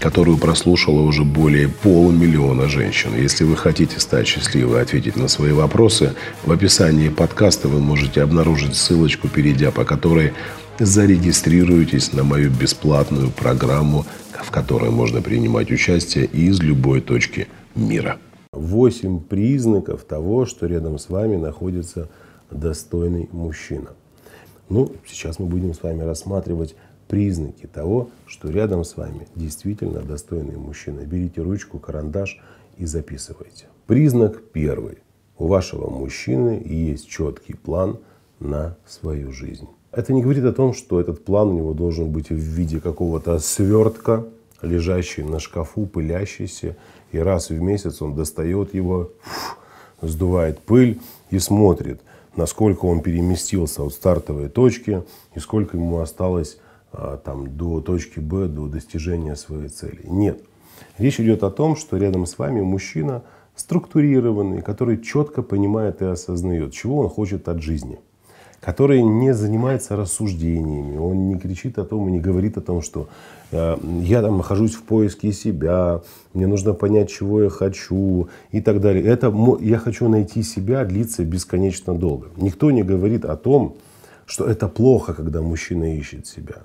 которую прослушало уже более полумиллиона женщин. Если вы хотите стать счастливой и ответить на свои вопросы, в описании подкаста вы можете обнаружить ссылочку, перейдя по которой зарегистрируйтесь на мою бесплатную программу, в которой можно принимать участие из любой точки мира. Восемь признаков того, что рядом с вами находится достойный мужчина. Ну, сейчас мы будем с вами рассматривать признаки того, что рядом с вами действительно достойный мужчина. Берите ручку, карандаш и записывайте. Признак первый. У вашего мужчины есть четкий план на свою жизнь. Это не говорит о том, что этот план у него должен быть в виде какого-то свертка, лежащий на шкафу, пылящийся, и раз в месяц он достает его, сдувает пыль и смотрит, насколько он переместился от стартовой точки и сколько ему осталось там, до точки Б, до достижения своей цели. Нет. Речь идет о том, что рядом с вами мужчина структурированный, который четко понимает и осознает, чего он хочет от жизни. Который не занимается рассуждениями, он не кричит о том и не говорит о том, что э, я там нахожусь в поиске себя, мне нужно понять, чего я хочу и так далее. Это я хочу найти себя длится бесконечно долго. Никто не говорит о том, что это плохо, когда мужчина ищет себя.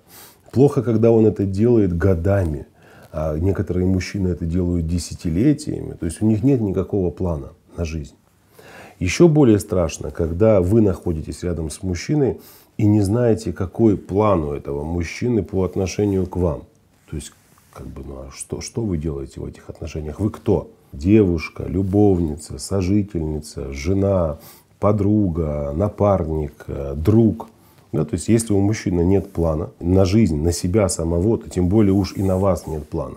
Плохо, когда он это делает годами. А некоторые мужчины это делают десятилетиями. То есть у них нет никакого плана на жизнь. Еще более страшно, когда вы находитесь рядом с мужчиной и не знаете, какой план у этого мужчины по отношению к вам. То есть, как бы, ну а что, что вы делаете в этих отношениях? Вы кто? Девушка, любовница, сожительница, жена, подруга, напарник, друг. Да, то есть, если у мужчины нет плана на жизнь, на себя самого, то тем более уж и на вас нет плана.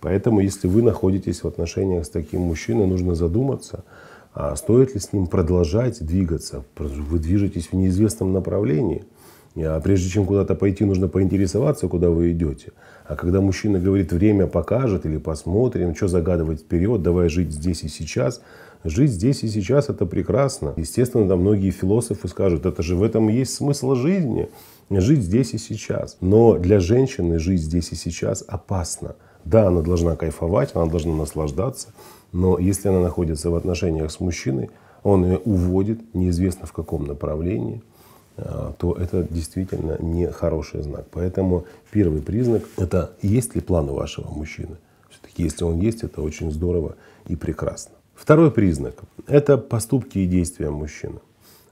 Поэтому, если вы находитесь в отношениях с таким мужчиной, нужно задуматься, а стоит ли с ним продолжать двигаться. Вы движетесь в неизвестном направлении. А прежде чем куда-то пойти, нужно поинтересоваться, куда вы идете. А когда мужчина говорит, время покажет или посмотрим, что загадывать вперед, давай жить здесь и сейчас – Жить здесь и сейчас это прекрасно. Естественно, там многие философы скажут, это же в этом и есть смысл жизни. Жить здесь и сейчас. Но для женщины жить здесь и сейчас опасно. Да, она должна кайфовать, она должна наслаждаться. Но если она находится в отношениях с мужчиной, он ее уводит неизвестно в каком направлении, а, то это действительно не хороший знак. Поэтому первый признак – это есть ли план у вашего мужчины. Все-таки если он есть, это очень здорово и прекрасно. Второй признак – это поступки и действия мужчины.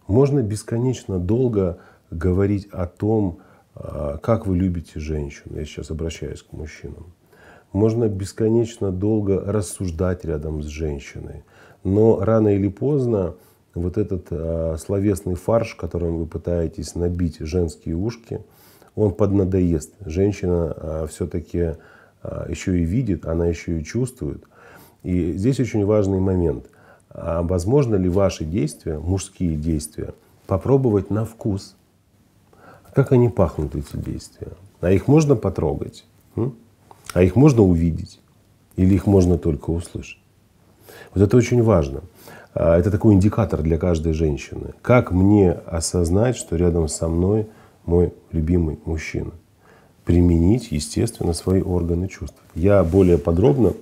Можно бесконечно долго говорить о том, а, как вы любите женщину. Я сейчас обращаюсь к мужчинам. Можно бесконечно долго рассуждать рядом с женщиной. Но рано или поздно вот этот а, словесный фарш, которым вы пытаетесь набить женские ушки, он поднадоест. Женщина а, все-таки еще и видит, она еще и чувствует – и здесь очень важный момент. А возможно ли ваши действия, мужские действия, попробовать на вкус? Как они пахнут, эти действия? А их можно потрогать? А их можно увидеть? Или их можно только услышать? Вот это очень важно. А, это такой индикатор для каждой женщины. Как мне осознать, что рядом со мной мой любимый мужчина? Применить, естественно, свои органы чувств. Я более подробно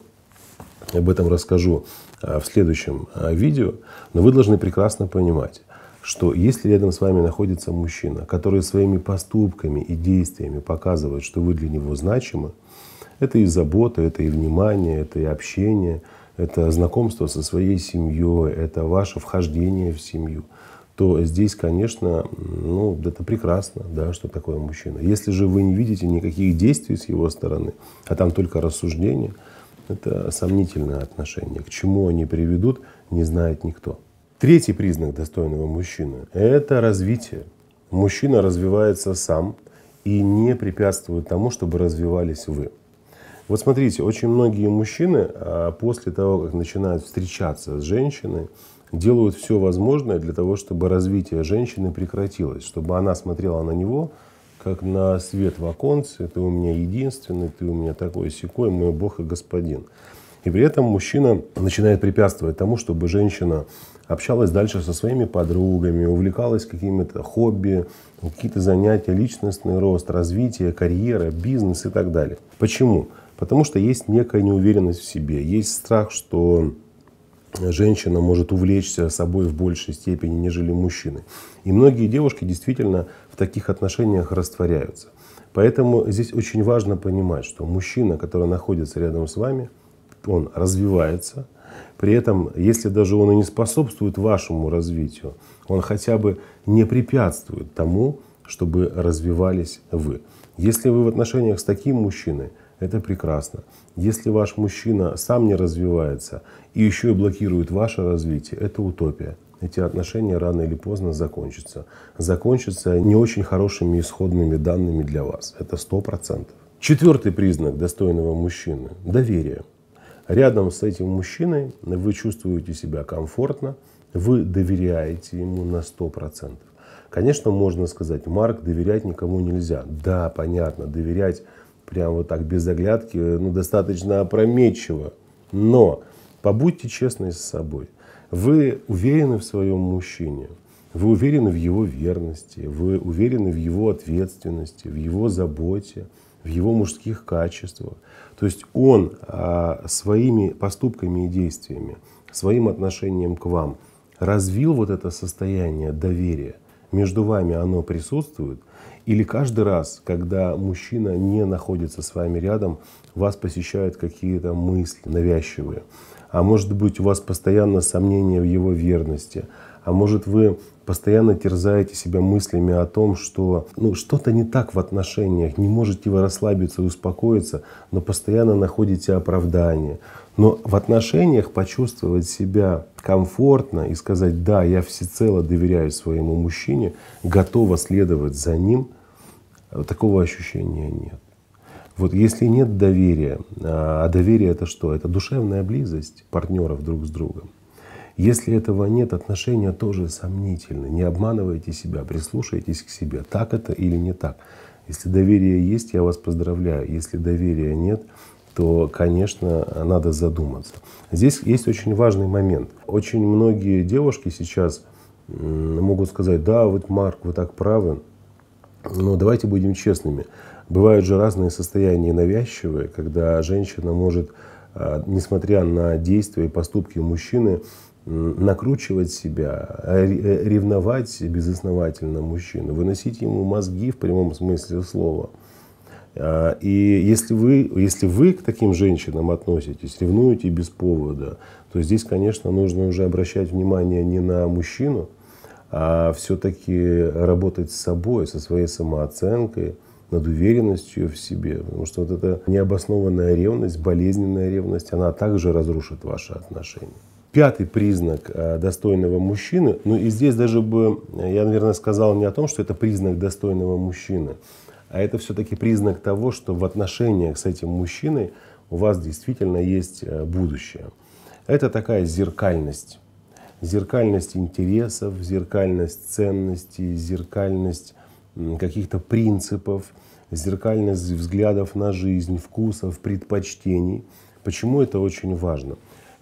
об этом расскажу а, в следующем а, видео. Но вы должны прекрасно понимать, что если рядом с вами находится мужчина, который своими поступками и действиями показывает, что вы для него значимы, это и забота, это и внимание, это и общение, это знакомство со своей семьей, это ваше вхождение в семью, то здесь, конечно, ну, это прекрасно, да, что такое мужчина. Если же вы не видите никаких действий с его стороны, а там только рассуждения – это сомнительное отношение. К чему они приведут, не знает никто. Третий признак достойного мужчины – это развитие. Мужчина развивается сам и не препятствует тому, чтобы развивались вы. Вот смотрите, очень многие мужчины а, после того, как начинают встречаться с женщиной, делают все возможное для того, чтобы развитие женщины прекратилось, чтобы она смотрела на него как на свет в оконце, ты у меня единственный, ты у меня такой секой, мой Бог и Господин. И при этом мужчина начинает препятствовать тому, чтобы женщина общалась дальше со своими подругами, увлекалась какими-то хобби, какие-то занятия, личностный рост, развитие, карьера, бизнес и так далее. Почему? Потому что есть некая неуверенность в себе, есть страх, что женщина может увлечься собой в большей степени, нежели мужчины. И многие девушки действительно в таких отношениях растворяются. Поэтому здесь очень важно понимать, что мужчина, который находится рядом с вами – он развивается. При этом, если даже он и не способствует вашему развитию, он хотя бы не препятствует тому, чтобы развивались вы. Если вы в отношениях с таким мужчиной, это прекрасно. Если ваш мужчина сам не развивается и еще и блокирует ваше развитие, это утопия. Эти отношения рано или поздно закончатся. Закончатся не очень хорошими исходными данными для вас. Это сто процентов. Четвертый признак достойного мужчины – доверие. Рядом с этим мужчиной вы чувствуете себя комфортно, вы доверяете ему на 100%. Конечно, можно сказать, Марк, доверять никому нельзя. Да, понятно, доверять прямо вот так без оглядки, ну, достаточно опрометчиво. Но побудьте честны с собой. Вы уверены в своем мужчине, вы уверены в его верности, вы уверены в его ответственности, в его заботе, в его мужских качествах. То есть он а, своими поступками и действиями, своим отношением к вам развил вот это состояние доверия. Между вами оно присутствует. Или каждый раз, когда мужчина не находится с вами рядом, вас посещают какие-то мысли навязчивые. А может быть у вас постоянно сомнения в его верности. А может вы постоянно терзаете себя мыслями о том, что ну, что-то не так в отношениях, не можете вы расслабиться успокоиться, но постоянно находите оправдание. Но в отношениях почувствовать себя комфортно и сказать, да, я всецело доверяю своему мужчине, готова следовать за ним, такого ощущения нет. Вот если нет доверия, а доверие это что? Это душевная близость партнеров друг с другом. Если этого нет, отношения тоже сомнительны. Не обманывайте себя, прислушайтесь к себе, так это или не так. Если доверие есть, я вас поздравляю. Если доверия нет, то, конечно, надо задуматься. Здесь есть очень важный момент. Очень многие девушки сейчас могут сказать, да, вот Марк, вы так правы, но давайте будем честными. Бывают же разные состояния навязчивые, когда женщина может, а, несмотря на действия и поступки мужчины, накручивать себя, ревновать безосновательно мужчину, выносить ему мозги в прямом смысле слова. А, и если вы, если вы к таким женщинам относитесь, ревнуете без повода, то здесь, конечно, нужно уже обращать внимание не на мужчину, а все-таки работать с собой, со своей самооценкой, над уверенностью в себе. Потому что вот эта необоснованная ревность, болезненная ревность, она также разрушит ваши отношения. Пятый признак э, достойного мужчины, ну и здесь даже бы, я, наверное, сказал не о том, что это признак достойного мужчины, а это все-таки признак того, что в отношениях с этим мужчиной у вас действительно есть э, будущее. Это такая зеркальность. Зеркальность интересов, зеркальность ценностей, зеркальность каких-то принципов, зеркальность взглядов на жизнь, вкусов, предпочтений. Почему это очень важно?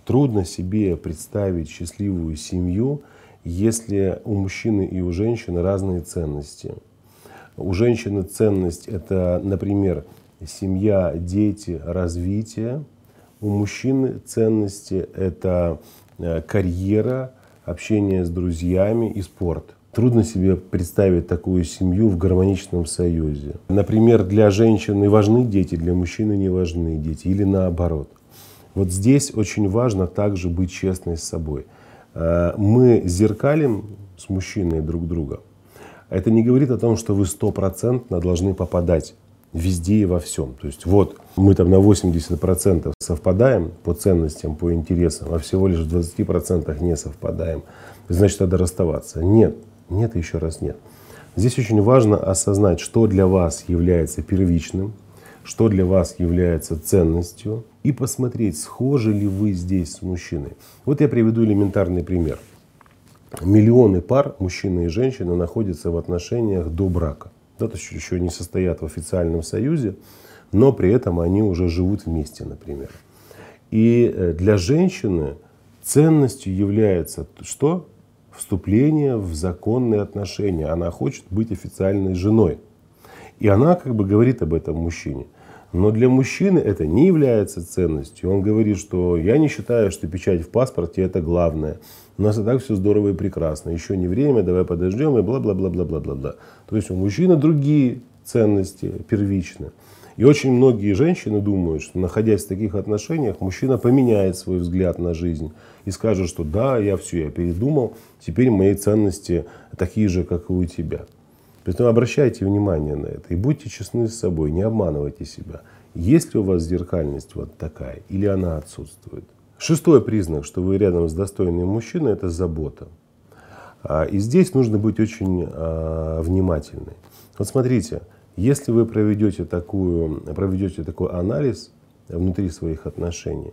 Трудно себе представить счастливую семью, если у мужчины и у женщины разные ценности. У женщины ценность это, например, семья, дети, развитие. У мужчины ценности это э, карьера, общение с друзьями и спорт. Трудно себе представить такую семью в гармоничном союзе. Например, для женщины важны дети, для мужчины не важны дети, или наоборот. Вот здесь очень важно также быть честной с собой. Э, мы зеркалим с мужчиной друг друга. Это не говорит о том, что вы стопроцентно должны попадать везде и во всем. То есть вот мы там на 80% совпадаем по ценностям, по интересам, а всего лишь в 20% не совпадаем. Значит, надо расставаться. Нет, нет еще раз нет. Здесь очень важно осознать, что для вас является первичным, что для вас является ценностью, и посмотреть, схожи ли вы здесь с мужчиной. Вот я приведу элементарный пример. миллионы пар, мужчины и женщины, находятся в отношениях до брака. Да, то есть еще не состоят в официальном союзе, но при этом они уже живут вместе, например. И э, для женщины ценностью является что? Вступление в законные отношения. Она хочет быть официальной женой. И она как бы говорит об этом мужчине. Но для мужчины это не является ценностью. Он говорит, что я не считаю, что печать в паспорте это главное. У нас и так все здорово и прекрасно. Еще не время, давай подождем и бла-бла-бла-бла-бла-бла. То есть у мужчины другие ценности первичные. И очень многие женщины думают, что находясь в таких отношениях, мужчина поменяет свой взгляд на жизнь и скажет, что да, я все, я передумал, теперь мои ценности такие же, как и у тебя. Поэтому обращайте внимание на это и будьте честны с собой, не обманывайте себя. Есть ли у вас зеркальность вот такая или она отсутствует? Шестой признак, что вы рядом с достойным мужчиной, это забота. А, и здесь нужно быть очень а, внимательной. Вот смотрите, если вы проведете, такую, проведете такой анализ внутри своих отношений,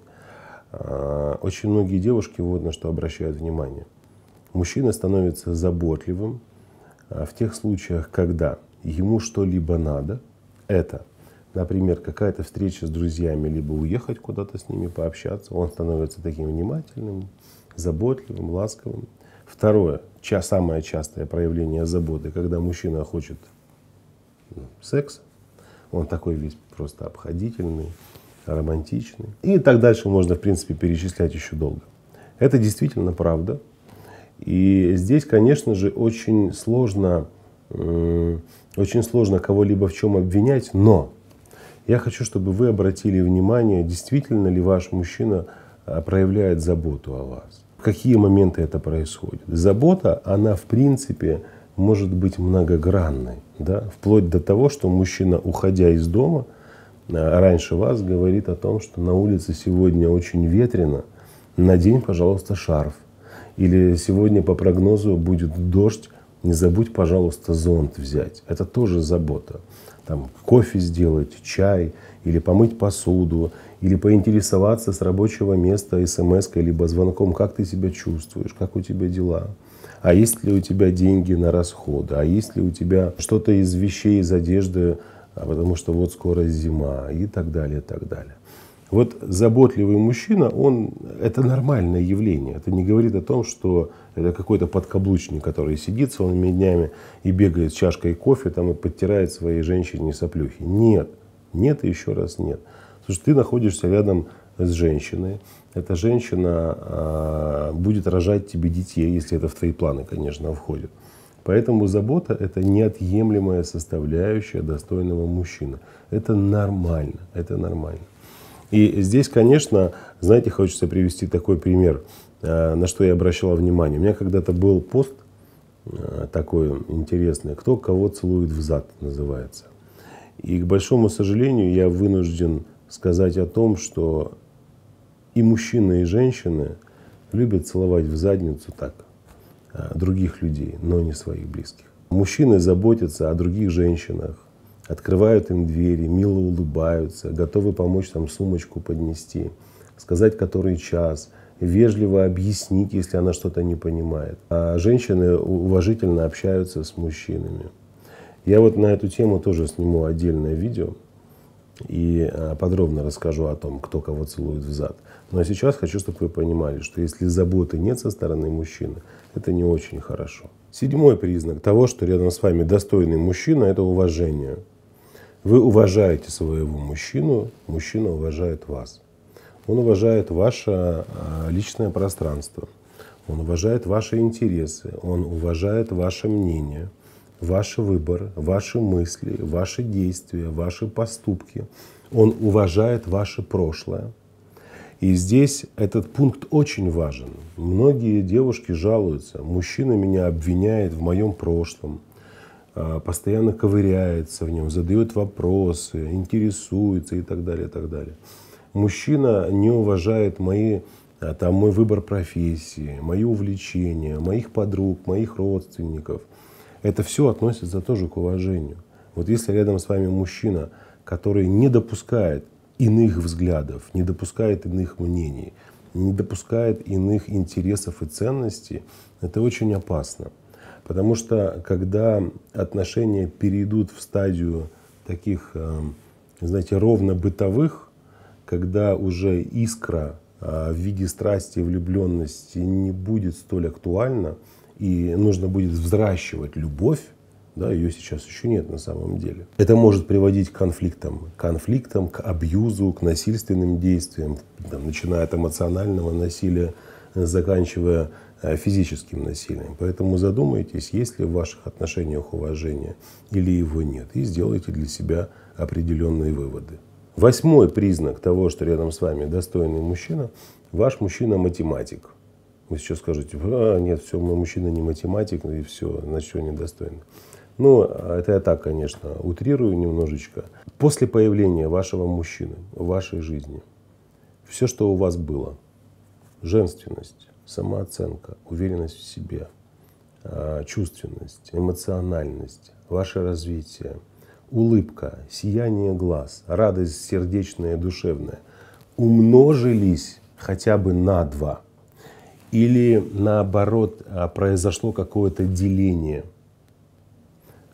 а, очень многие девушки вот на что обращают внимание. Мужчина становится заботливым а, в тех случаях, когда ему что-либо надо. Это, например, какая-то встреча с друзьями, либо уехать куда-то с ними пообщаться. Он становится таким внимательным, заботливым, ласковым. Второе, самое частое проявление заботы, когда мужчина хочет секс. Он такой весь просто обходительный, романтичный. И так дальше можно, в принципе, перечислять еще долго. Это действительно правда. И здесь, конечно же, очень сложно, очень сложно кого-либо в чем обвинять, но я хочу, чтобы вы обратили внимание, действительно ли ваш мужчина а, проявляет заботу о вас. В какие моменты это происходит? Забота, она в принципе может быть многогранной, да? вплоть до того, что мужчина, уходя из дома, а, раньше вас говорит о том, что на улице сегодня очень ветрено, надень, пожалуйста, шарф. Или сегодня по прогнозу будет дождь, не забудь, пожалуйста, зонт взять. Это тоже забота. Там кофе сделать, чай, или помыть посуду, или поинтересоваться с рабочего места смс либо звонком, как ты себя чувствуешь, как у тебя дела а есть ли у тебя деньги на расходы, а есть ли у тебя что-то из вещей, из одежды, а потому что вот скоро зима и так далее, и так далее. Вот заботливый мужчина, он, это нормальное явление. Это не говорит о том, что это какой-то подкаблучник, который сидит целыми днями и бегает с чашкой кофе там, и подтирает своей женщине соплюхи. Нет, нет и еще раз нет. Слушай, ты находишься рядом с женщиной, эта женщина а, будет рожать тебе детей, если это в твои планы, конечно, входит. Поэтому забота – это неотъемлемая составляющая достойного мужчины. Это нормально, это нормально. И здесь, конечно, знаете, хочется привести такой пример, а, на что я обращала внимание. У меня когда-то был пост а, такой интересный «Кто кого целует в зад» называется. И, к большому сожалению, я вынужден сказать о том, что и мужчины, и женщины любят целовать в задницу так а, других людей, но не своих близких. Мужчины заботятся о других женщинах, открывают им двери, мило улыбаются, готовы помочь там сумочку поднести, сказать, который час, вежливо объяснить, если она что-то не понимает. А женщины уважительно общаются с мужчинами. Я вот на эту тему тоже сниму отдельное видео и а, подробно расскажу о том, кто кого целует в зад. Но сейчас хочу, чтобы вы понимали, что если заботы нет со стороны мужчины, это не очень хорошо. Седьмой признак того, что рядом с вами достойный мужчина, это уважение. Вы уважаете своего мужчину, мужчина уважает вас. Он уважает ваше а, личное пространство, он уважает ваши интересы, он уважает ваше мнение, ваш выбор, ваши мысли, ваши действия, ваши поступки. Он уважает ваше прошлое. И здесь этот пункт очень важен. Многие девушки жалуются, мужчина меня обвиняет в моем прошлом, а, постоянно ковыряется в нем, задает вопросы, интересуется и так далее, и так далее. Мужчина не уважает мои, а, там, мой выбор профессии, мои увлечения, моих подруг, моих родственников. Это все относится тоже к уважению. Вот если рядом с вами мужчина, который не допускает иных взглядов, не допускает иных мнений, не допускает иных интересов и ценностей, это очень опасно. Потому что когда отношения перейдут в стадию таких, э, знаете, ровно бытовых, когда уже искра э, в виде страсти и влюбленности не будет столь актуальна, и нужно будет взращивать любовь, да, ее сейчас еще нет на самом деле. Это может приводить к конфликтам, к конфликтам, к абьюзу, к насильственным действиям, там, начиная от эмоционального насилия, заканчивая э, физическим насилием. Поэтому задумайтесь, есть ли в ваших отношениях уважение или его нет, и сделайте для себя определенные выводы. Восьмой признак того, что рядом с вами достойный мужчина, ваш мужчина математик. Вы сейчас скажете, а, нет, все, мой мужчина не математик, и все, значит, он недостойный. Ну, это я так, конечно, утрирую немножечко. После появления вашего мужчины в вашей жизни, все, что у вас было, женственность, самооценка, уверенность в себе, а, чувственность, эмоциональность, ваше развитие, улыбка, сияние глаз, радость сердечная и душевная умножились хотя бы на два. Или наоборот а, произошло какое-то деление –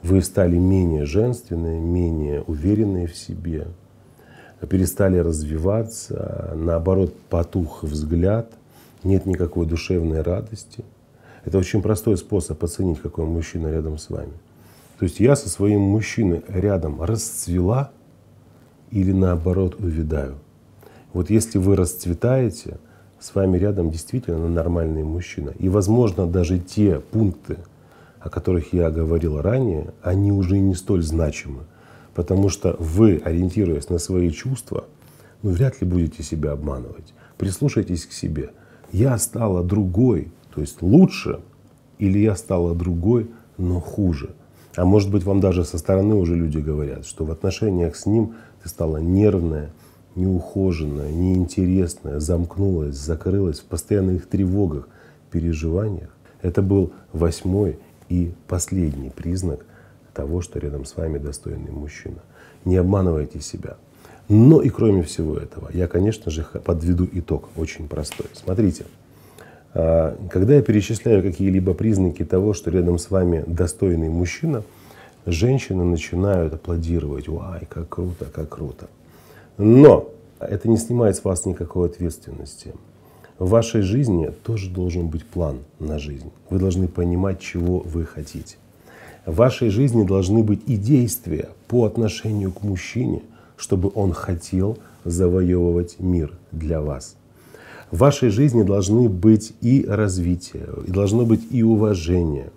вы стали менее женственные, менее уверенные в себе, перестали развиваться, наоборот, потух взгляд, нет никакой душевной радости. Это очень простой способ оценить, какой мужчина рядом с вами. То есть я со своим мужчиной рядом расцвела или наоборот увядаю. Вот если вы расцветаете, с вами рядом действительно нормальный мужчина. И, возможно, даже те пункты, о которых я говорил ранее, они уже не столь значимы. Потому что вы, ориентируясь на свои чувства, ну, вряд ли будете себя обманывать. Прислушайтесь к себе. Я стала другой, то есть лучше, или я стала другой, но хуже. А может быть, вам даже со стороны уже люди говорят, что в отношениях с ним ты стала нервная, неухоженная, неинтересная, замкнулась, закрылась в постоянных тревогах, переживаниях. Это был восьмой и последний признак того, что рядом с вами достойный мужчина. Не обманывайте себя. Но и кроме всего этого, я, конечно же, подведу итог очень простой. Смотрите, а, когда я перечисляю какие-либо признаки того, что рядом с вами достойный мужчина, женщины начинают аплодировать. Вай, как круто, как круто. Но это не снимает с вас никакой ответственности. В вашей жизни тоже должен быть план на жизнь. Вы должны понимать, чего вы хотите. В вашей жизни должны быть и действия по отношению к мужчине, чтобы он хотел завоевывать мир для вас. В вашей жизни должны быть и развитие, и должно быть и уважение,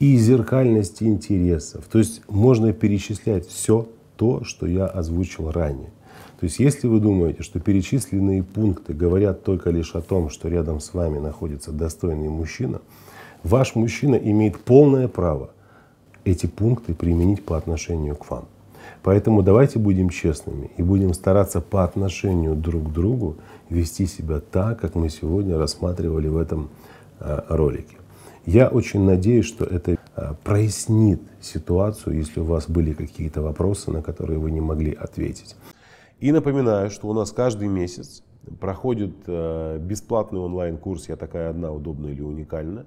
и зеркальность интересов. То есть можно перечислять все то, что я озвучил ранее. То есть если вы думаете, что перечисленные пункты говорят только лишь о том, что рядом с вами находится достойный мужчина, ваш мужчина имеет полное право эти пункты применить по отношению к вам. Поэтому давайте будем честными и будем стараться по отношению друг к другу вести себя так, как мы сегодня рассматривали в этом а, ролике. Я очень надеюсь, что это а, прояснит ситуацию, если у вас были какие-то вопросы, на которые вы не могли ответить. И напоминаю, что у нас каждый месяц проходит э, бесплатный онлайн-курс «Я такая одна, удобная или уникальна».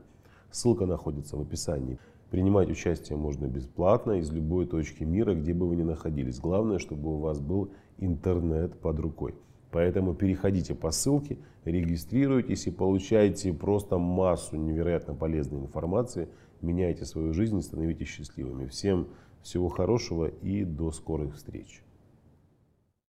Ссылка находится в описании. Принимать участие можно бесплатно из любой точки мира, где бы вы ни находились. Главное, чтобы у вас был интернет под рукой. Поэтому переходите по ссылке, регистрируйтесь и получайте просто массу невероятно полезной информации. Меняйте свою жизнь и становитесь счастливыми. Всем всего хорошего и до скорых встреч.